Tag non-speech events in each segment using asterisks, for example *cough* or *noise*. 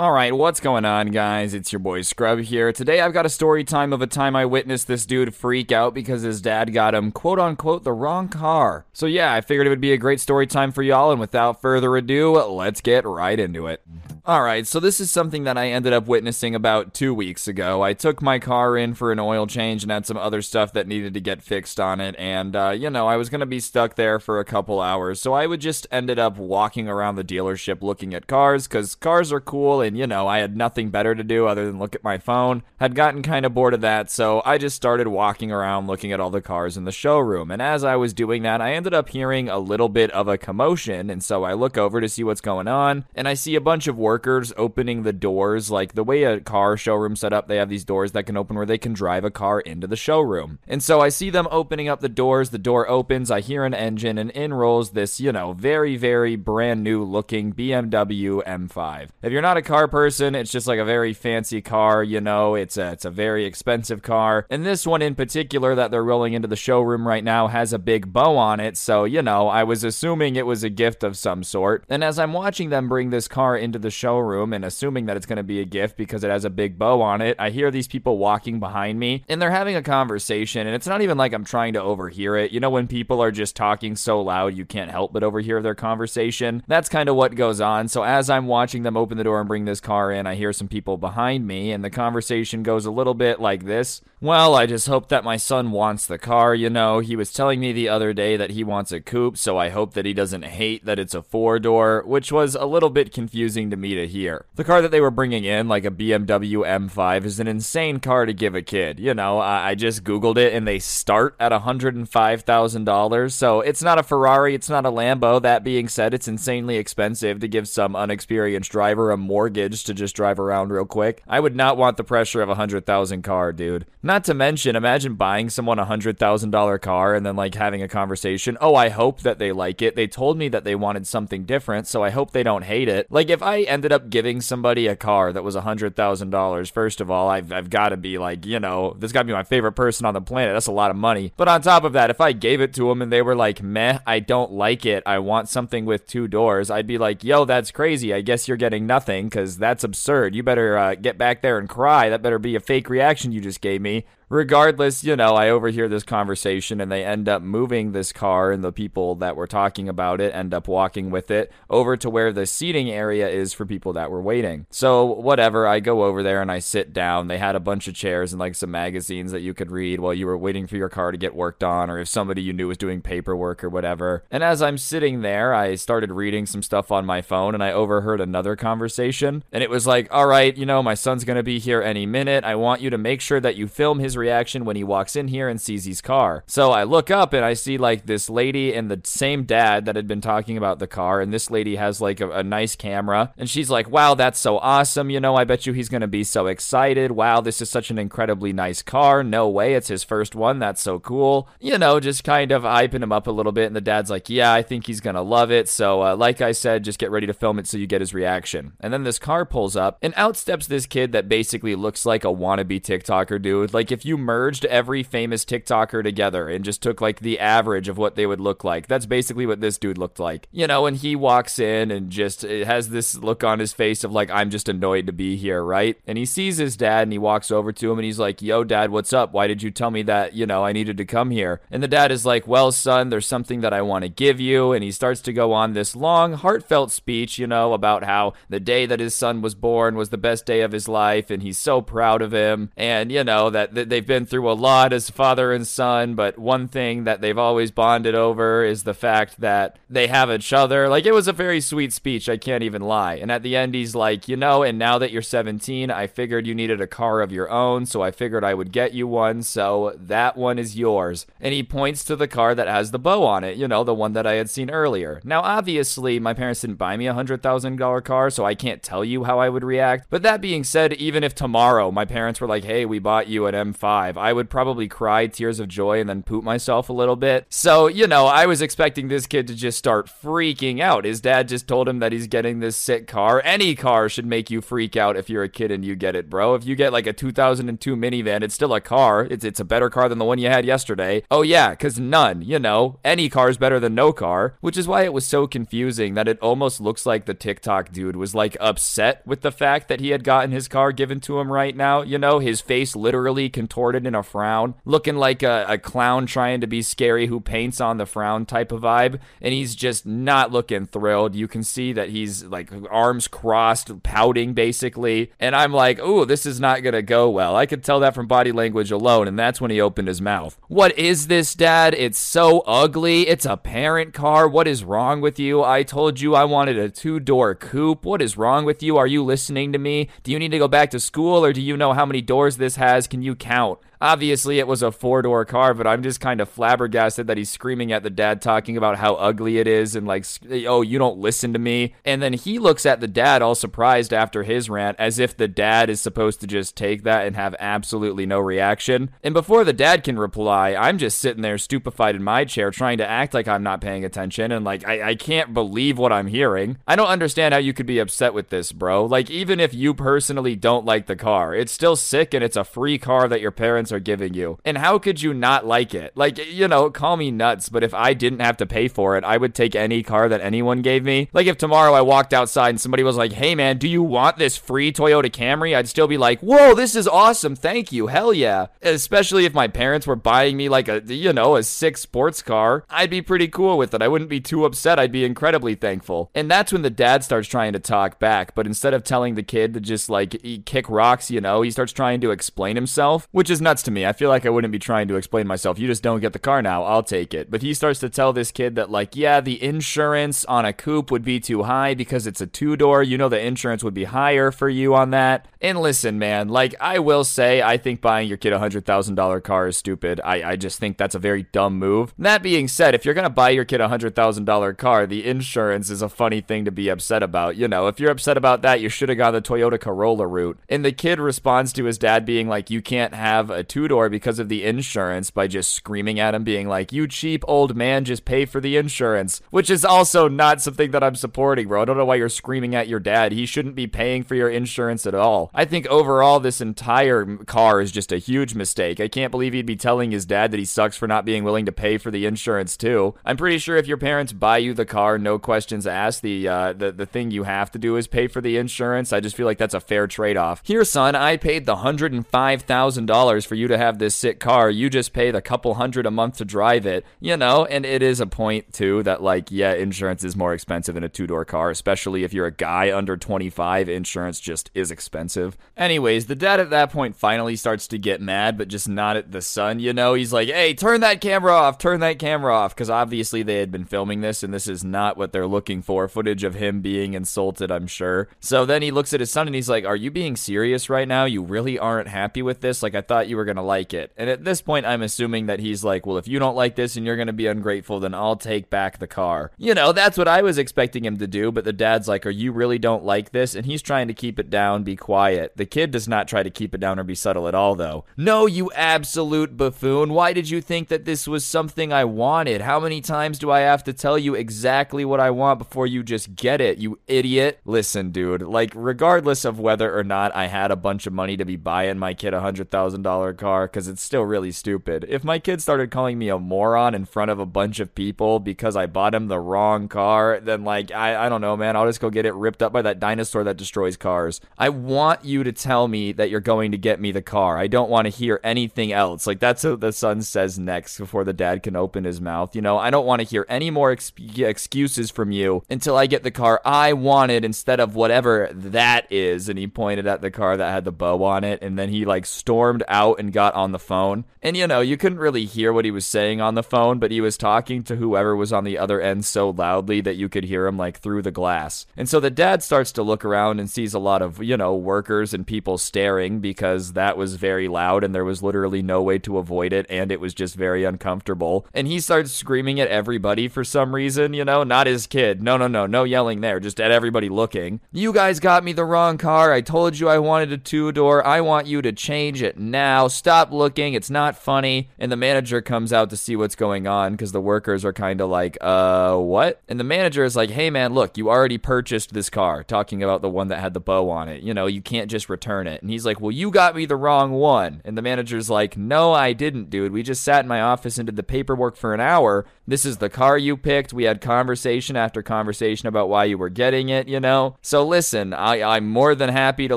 All right, what's going on, guys? It's your boy Scrub here. Today I've got a story time of a time I witnessed this dude freak out because his dad got him, quote unquote, the wrong car. So, yeah, I figured it would be a great story time for y'all, and without further ado, let's get right into it. All right, so this is something that I ended up witnessing about two weeks ago. I took my car in for an oil change and had some other stuff that needed to get fixed on it, and, uh, you know, I was going to be stuck there for a couple hours, so I would just ended up walking around the dealership looking at cars, because cars are cool, and, you know, I had nothing better to do other than look at my phone. Had gotten kind of bored of that, so I just started walking around looking at all the cars in the showroom, and as I was doing that, I ended up hearing a little bit of a commotion, and so I look over to see what's going on, and I see a bunch of workers opening the doors. Like the way a car showroom set up, they have these doors that can open where they can drive a car into the showroom. And so I see them opening up the doors. The door opens. I hear an engine, and in rolls this, you know, very, very brand new looking BMW M5. If you're not a car person, it's just like a very fancy car. You know, it's a it's a very expensive car. And this one in particular that they're rolling into the showroom right now has a big bow on it. So you know, I was assuming it was a gift of some sort. And as I'm watching them bring this car into the showroom and assuming that it's going to be a gift because it has a big bow on it, I hear these people walking behind me and they're having a conversation. And it's not even like I'm trying to overhear it. You know, when people are just talking so loud, you can't help but overhear their conversation. That's kind of what goes on. So as I'm watching them open the door and bring this car in, I hear some people behind me, and the conversation goes a little bit like this. Well, I just hope that my son wants the car, you know. He was telling me the other day that he wants a coupe, so I hope that he doesn't hate that it's a four door, which was a little bit confusing to me to hear. The car that they were bringing in, like a BMW M5, is an insane car to give a kid. You know, I, I just Googled it and they start at $105,000, so it's not a Ferrari, it's not a Lambo. That being said, it's insanely expensive to give some unexperienced driver a mortgage to just drive around real quick. I would not want the pressure of a 100,000 car, dude. Not to mention, imagine buying someone a $100,000 car and then like having a conversation. Oh, I hope that they like it. They told me that they wanted something different, so I hope they don't hate it. Like if I ended up giving somebody a car that was a $100,000, first of all, I've, I've got to be like, you know, this got to be my favorite person on the planet. That's a lot of money. But on top of that, if I gave it to them and they were like, meh, I don't like it. I want something with two doors, I'd be like, yo, that's crazy. I guess you're getting nothing because that's absurd. You better uh, get back there and cry. That better be a fake reaction you just gave me regardless, you know, I overhear this conversation and they end up moving this car, and the people that were talking about it end up walking with it over to where the seating area is for people that were waiting. So, whatever, I go over there and I sit down. They had a bunch of chairs and like some magazines that you could read while you were waiting for your car to get worked on, or if somebody you knew was doing paperwork or whatever. And as I'm sitting there, I started reading some stuff on my phone and I overheard another conversation. And it was like, all right, you know, my son's gonna be here any minute. I want you to make sure that you film his reaction when he walks in here and sees his car. So I look up and I see like this lady and the same dad that had been talking about the car. And this lady has like a, a nice camera. And she's like, wow, that's so awesome. You know, I bet you he's going to be so excited. Wow, this is such an incredibly nice car. No way, it's his first one. That's so cool. You know, just kind of hyping him up a little bit. And the dad's like, yeah, I think he's going to love it. So, uh, like I said, just get ready to film it so you get his reaction. And then this car pulls up and out steps this kid that basically looks like a wannabe TikToker dude. Like, if you merged every famous TikToker together and just took like the average of what they would look like. That's basically what this dude looked like. You know, and he walks in and just has this look on his face of like, I'm just annoyed to be here, right? And he sees his dad and he walks over to him and he's like, Yo, dad, what's up? Why did you tell me that, you know, I needed to come here? And the dad is like, Well, son, there's something that I want to give you. And he starts to go on this long, heartfelt speech, you know, about how the day that his son was born was the best day of his life and he's so proud of him. And, you know, that they they've been through a lot as father and son, but one thing that they've always bonded over is the fact that they have each other. Like, it was a very sweet speech, I can't even lie. And at the end, he's like, You know, and now that you're 17, I figured you needed a car of your own, so I figured I would get you one, so that one is yours. And he points to the car that has the bow on it, you know, the one that I had seen earlier. Now, obviously, my parents didn't buy me a $100,000 car, so I can't tell you how I would react. But that being said, even if tomorrow my parents were like, hey, we bought you an M5, I would probably cry tears of joy and then poop myself a little bit. So, you know, I was expecting this kid to just start freaking out. His dad just told him that he's getting this sick car. Any car should make you freak out if you're a kid and you get it, bro. If you get like a 2002 minivan, it's still a car. It's, it's a better car than the one you had yesterday. Oh, yeah, because none, you know, any car is better than no car, which is why it was so confusing that it almost looks like the TikTok dude was like upset with the fact that he had gotten his car given to him right now. You know, his face literally contorted in a frown, looking like a, a clown trying to be scary who paints on the frown type of vibe. And he's just not looking thrilled. You can see that he's like arms crossed, pouting basically. And I'm like, ooh, this is not going to go well. I could tell that from body language alone. And that's when he opened his mouth. What is this, Dad? It's so ugly. It's a parent car. What is wrong with you? I told you I wanted a two door coupe. What is wrong with you? Are you listening to me? Do you need to go back to school or do you know how many doors this has? Can you count? out Obviously, it was a four door car, but I'm just kind of flabbergasted that he's screaming at the dad, talking about how ugly it is and like, oh, you don't listen to me. And then he looks at the dad all surprised after his rant, as if the dad is supposed to just take that and have absolutely no reaction. And before the dad can reply, I'm just sitting there stupefied in my chair, trying to act like I'm not paying attention and like, I, I can't believe what I'm hearing. I don't understand how you could be upset with this, bro. Like, even if you personally don't like the car, it's still sick and it's a free car that your parents are giving you. And how could you not like it? Like, you know, call me nuts, but if I didn't have to pay for it, I would take any car that anyone gave me. Like, if tomorrow I walked outside and somebody was like, hey man, do you want this free Toyota Camry? I'd still be like, whoa, this is awesome. Thank you. Hell yeah. Especially if my parents were buying me like a, you know, a sick sports car, I'd be pretty cool with it. I wouldn't be too upset. I'd be incredibly thankful. And that's when the dad starts trying to talk back. But instead of telling the kid to just like kick rocks, you know, he starts trying to explain himself, which is nuts to me. I feel like I wouldn't be trying to explain myself. You just don't get the car now. I'll take it. But he starts to tell this kid that, like, yeah, the insurance on a coupe would be too high because it's a two door. You know, the insurance would be higher for you on that. And listen, man, like, I will say, I think buying your kid a $100,000 car is stupid. I, I just think that's a very dumb move. That being said, if you're going to buy your kid a $100,000 car, the insurance is a funny thing to be upset about. You know, if you're upset about that, you should have gone the Toyota Corolla route. And the kid responds to his dad being like, you can't have a two door because of the insurance by just screaming at him, being like, you cheap old man, just pay for the insurance, which is also not something that I'm supporting, bro. I don't know why you're screaming at your dad. He shouldn't be paying for your insurance at all. I think overall, this entire car is just a huge mistake. I can't believe he'd be telling his dad that he sucks for not being willing to pay for the insurance too. I'm pretty sure if your parents buy you the car, no questions asked, the uh, the the thing you have to do is pay for the insurance. I just feel like that's a fair trade off. Here, son, I paid the hundred and five thousand dollars for you to have this sick car. You just paid a couple hundred a month to drive it, you know. And it is a point too that like yeah, insurance is more expensive in a two door car, especially if you're a guy under 25. Insurance just is expensive. Anyways, the dad at that point finally starts to get mad, but just not at the son, you know? He's like, hey, turn that camera off, turn that camera off. Because obviously they had been filming this, and this is not what they're looking for footage of him being insulted, I'm sure. So then he looks at his son and he's like, are you being serious right now? You really aren't happy with this? Like, I thought you were going to like it. And at this point, I'm assuming that he's like, well, if you don't like this and you're going to be ungrateful, then I'll take back the car. You know, that's what I was expecting him to do, but the dad's like, are you really don't like this? And he's trying to keep it down, be quiet. The kid does not try to keep it down or be subtle at all, though. No, you absolute buffoon. Why did you think that this was something I wanted? How many times do I have to tell you exactly what I want before you just get it, you idiot? Listen, dude, like, regardless of whether or not I had a bunch of money to be buying my kid a $100,000 car, because it's still really stupid, if my kid started calling me a moron in front of a bunch of people because I bought him the wrong car, then, like, I, I don't know, man, I'll just go get it ripped up by that dinosaur that destroys cars. I want you to tell me that you're going to get me the car. I don't want to hear anything else. Like that's what the son says next before the dad can open his mouth. You know, I don't want to hear any more ex- excuses from you until I get the car I wanted instead of whatever that is. And he pointed at the car that had the bow on it, and then he like stormed out and got on the phone. And you know, you couldn't really hear what he was saying on the phone, but he was talking to whoever was on the other end so loudly that you could hear him like through the glass. And so the dad starts to look around and sees a lot of, you know, workers and people staring because that was very loud and there was literally no way to avoid it and it was just very uncomfortable. And he starts screaming at everybody for some reason, you know, not his kid. No, no, no, no yelling there, just at everybody looking. You guys got me the wrong car. I told you I wanted a two door. I want you to change it now. Stop looking. It's not funny. And the manager comes out to see what's going on because the workers are kind of like, uh, what? And the manager is like, hey, man, look, you already purchased this car, talking about the one that had the bow on it. You know, you can't just return it. And he's like, well, you got me the wrong one. And the manager's like, no, I didn't, dude. We just sat in my office and did the paperwork for an hour. This is the car you picked. We had conversation after conversation about why you were getting it, you know? So listen, I, I'm more than happy to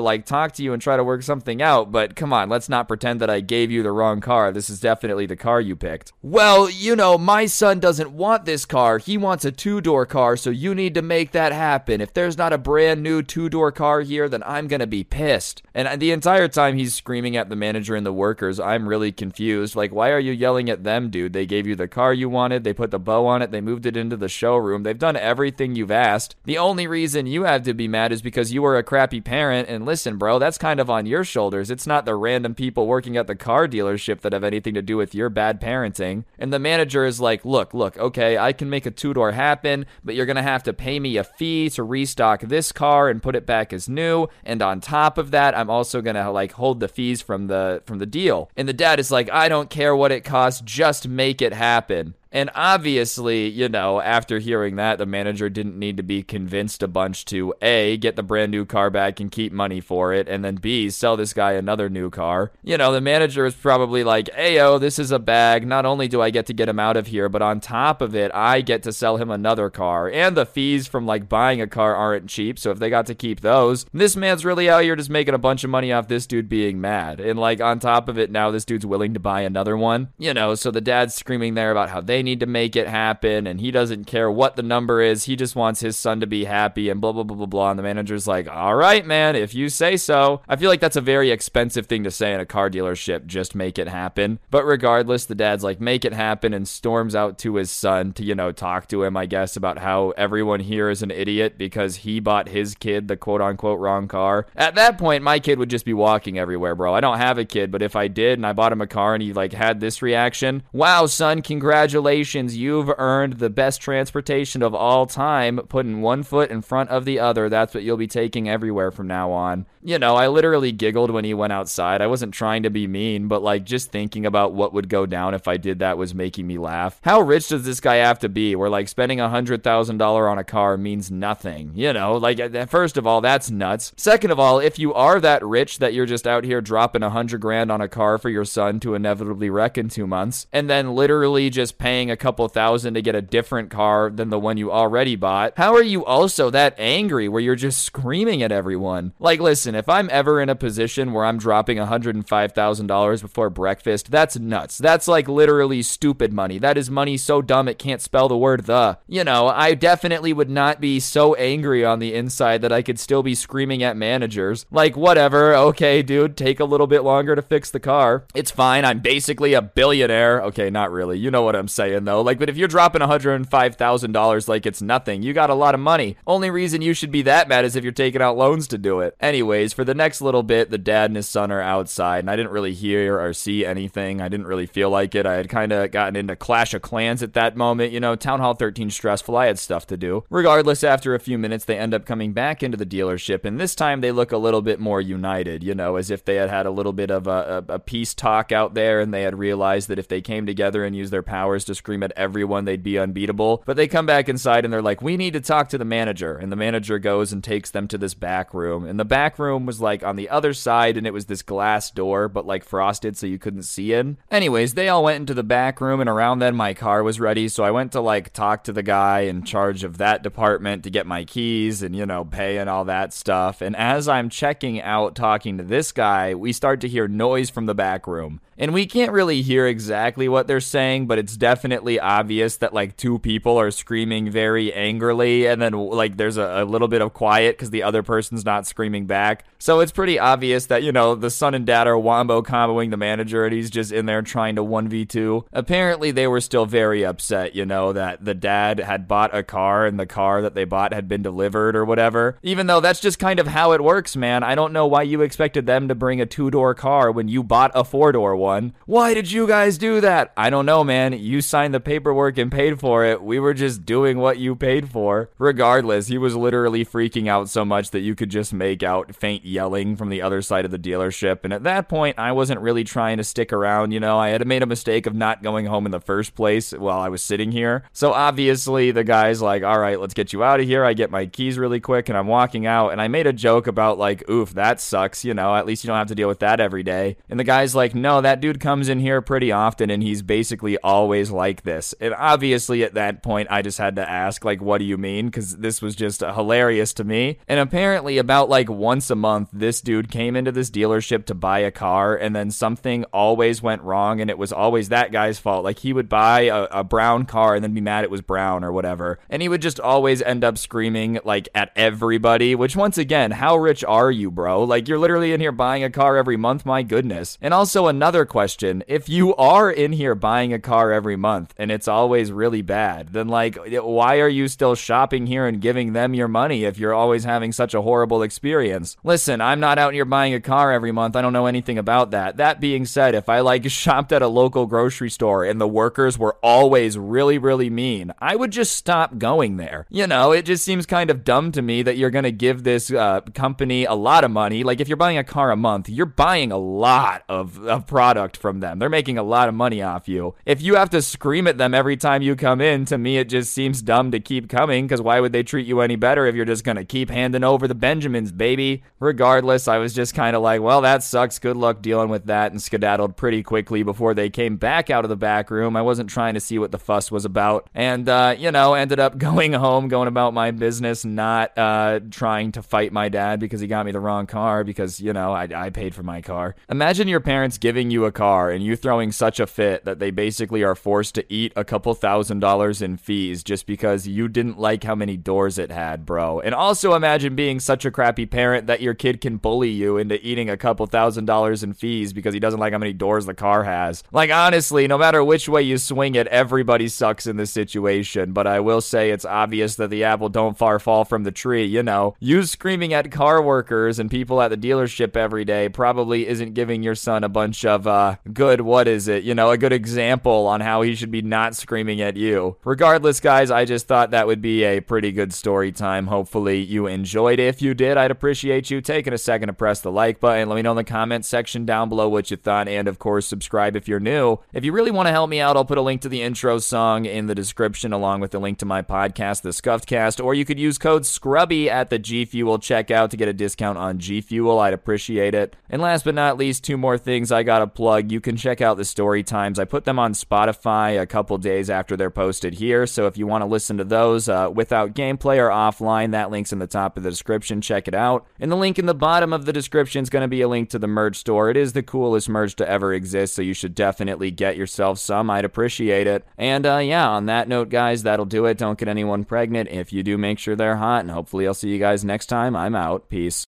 like talk to you and try to work something out, but come on, let's not pretend that I gave you the wrong car. This is definitely the car you picked. Well, you know, my son doesn't want this car. He wants a two door car, so you need to make that happen. If there's not a brand new two door car here, then I'm gonna be pissed. And the entire time he's screaming at the manager and the workers, I'm really confused. Like, why are you yelling at them, dude? They gave you the car you wanted, they put the bow on it, they moved it into the showroom, they've done everything you've asked. The only reason you have to be mad is because you were a crappy parent. And listen, bro, that's kind of on your shoulders. It's not the random people working at the car dealership that have anything to do with your bad parenting. And the manager is like, look, look, okay, I can make a two door happen, but you're gonna have to pay me a fee to restock this car and put it back as new. And on top of that, I'm also gonna like hold the fees from the from the deal. And the dad is like, I don't care what it costs, just make it happen. And obviously, you know, after hearing that, the manager didn't need to be convinced a bunch to A, get the brand new car back and keep money for it, and then B, sell this guy another new car. You know, the manager is probably like, Ayo, this is a bag. Not only do I get to get him out of here, but on top of it, I get to sell him another car. And the fees from like buying a car aren't cheap, so if they got to keep those, this man's really out here just making a bunch of money off this dude being mad. And like on top of it, now this dude's willing to buy another one. You know, so the dad's screaming there about how they need to make it happen and he doesn't care what the number is. He just wants his son to be happy and blah, blah, blah, blah, blah. And the manager's like, all right, man, if you say so. I feel like that's a very expensive thing to say in a car dealership, just make it happen. But regardless, the dad's like, make it happen and storms out to his son to, you know, talk to him, I guess, about how everyone here is an idiot because he bought his kid the quote unquote wrong car. At that point, my kid would just be walking everywhere, bro. I don't have a kid, but if I did and I bought him a car and he like had this reaction, wow, son, congratulations congratulations, you've earned the best transportation of all time, putting one foot in front of the other. That's what you'll be taking everywhere from now on. You know, I literally giggled when he went outside. I wasn't trying to be mean, but like just thinking about what would go down if I did that was making me laugh. How rich does this guy have to be where like spending a $100,000 on a car means nothing? You know, like uh, first of all, that's nuts. Second of all, if you are that rich that you're just out here dropping a hundred grand on a car for your son to inevitably wreck in two months, and then literally just paying a couple thousand to get a different car than the one you already bought, how are you also that angry where you're just screaming at everyone? Like, listen, if I'm ever in a position where I'm dropping $105,000 before breakfast, that's nuts. That's like literally stupid money. That is money so dumb it can't spell the word the. You know, I definitely would not be so angry on the inside that I could still be screaming at managers. Like, whatever, okay, dude, take a little bit longer to fix the car. It's fine. I'm basically a billionaire. Okay, not really. You know what I'm saying, though. Like, but if you're dropping $105,000 like it's nothing, you got a lot of money. Only reason you should be that mad is if you're taking out loans to do it. Anyways, for the next little bit, the dad and his son are outside, and I didn't really hear or see anything. I didn't really feel like it. I had kind of gotten into Clash of Clans at that moment. You know, Town Hall 13 stressful. I had stuff to do. Regardless, after a few minutes, they end up coming back into the dealership, and this time they look a little bit more united, you know, as if they had had a little bit of a, a, a peace talk out there, and they had realized that if they came together and used their powers to scream at everyone, they'd be unbeatable. But they come back inside and they're like, we need to talk to the manager. And the manager goes and takes them to this back room. And the back room was like on the other side, and it was this glass door, but like frosted so you couldn't see in. Anyways, they all went into the back room, and around then my car was ready. So I went to like talk to the guy in charge of that department to get my keys and, you know, pay and all that stuff. And as I'm checking out talking to this guy, we start to hear noise from the back room. And we can't really hear exactly what they're saying, but it's definitely definitely obvious that like two people are screaming very angrily and then like there's a, a little bit of quiet because the other person's not screaming back. So it's pretty obvious that, you know, the son and dad are wombo comboing the manager and he's just in there trying to 1v2. Apparently they were still very upset, you know, that the dad had bought a car and the car that they bought had been delivered or whatever. Even though that's just kind of how it works, man. I don't know why you expected them to bring a two door car when you bought a four door one. Why did you guys do that? I don't know, man. You signed the paperwork and paid for it. We were just doing what you paid for. Regardless, he was literally freaking out so much that you could just make out faint yelling from the other side of the dealership. And at that point, I wasn't really trying to stick around. You know, I had made a mistake of not going home in the first place while I was sitting here. So obviously, the guy's like, all right, let's get you out of here. I get my keys really quick and I'm walking out. And I made a joke about, like, oof, that sucks. You know, at least you don't have to deal with that every day. And the guy's like, no, that dude comes in here pretty often and he's basically always like this. And obviously, at that point, I just had to ask, like, what do you mean? Because this was just hilarious to me. And apparently, about like once a month, this dude came into this dealership to buy a car and then something always went wrong and it was always that guy's fault. Like, he would buy a, a brown car and then be mad it was brown or whatever. And he would just always end up screaming, like, at everybody, which, once again, how rich are you, bro? Like, you're literally in here buying a car every month. My goodness. And also, another question if you are in here buying a car every month and it's always really bad, then, like, why are you still shopping here and giving them your money if you're always having such a horrible experience? Listen, I'm not out here buying a car every month. I don't know anything about that. That being said, if I, like, *laughs* shopped at a local grocery store and the workers were always really, really mean, I would just stop going there. You know, it just seems kind of dumb to me that you're going to give this uh, company a lot of money. Like, if you're buying a car a month, you're buying a lot of, of product from them. They're making a lot of money off you. If you have to scream at them every time you come in, to me, it just seems dumb to keep coming because why would they treat you any better if you're just going to keep handing over the Benjamins, baby? Regardless, I was just kind of like, well, that sucks. Good luck dealing with that and skedaddled pretty quickly before they came back out of the back room. I wasn't trying to see what the fuss was about. And, uh, you know, ended up *laughs* going home, going about my business, not uh, trying to fight my dad because he got me the wrong car because, you know, I, I paid for my car. Imagine your parents giving you a car and you throwing such a fit that they basically are forced to eat a couple thousand dollars in fees just because you didn't like how many doors it had, bro. And also imagine being such a crappy parent that your kid can bully you into eating a couple thousand dollars in fees because he doesn't like how many doors the car has. Like, honestly, no matter which way you swing it, everybody sucks in this situation. But I will say it's obvious that the apple don't far fall from the tree, you know. You screaming at car workers and people at the dealership every day probably isn't giving your son a bunch of, uh, good, what is it? You know, a good example on how he should be not screaming at you. Regardless, guys, I just thought that would be a pretty good story time. Hopefully, you enjoyed. If you did, I'd appreciate you taking a second to press the like button. Let me know in the comments section down below what you thought, and of course, subscribe if you're new. If you really want to help me out, I'll put a link to the intro song in the description, along with the link to my podcast, The Scuffed Cast, or you could use code SCRUBBY at the G Fuel checkout to get a discount on G Fuel. I'd appreciate it. And last but not least, two more things I gotta plug. You can check out the story times. I put them on Spotify a couple days after they're posted here, so if you want to listen to those uh, without gameplay or offline, that link's in the top of the description. Check it out. And the link in the bottom of the description is going to be a link to the merch store. It is the coolest merch to ever exist, so you should definitely get yourself some. I'd appreciate it. And uh, yeah, on that note, guys, that'll do it. Don't get anyone pregnant. If you do, make sure they're hot, and hopefully I'll see you guys next time. I'm out. Peace.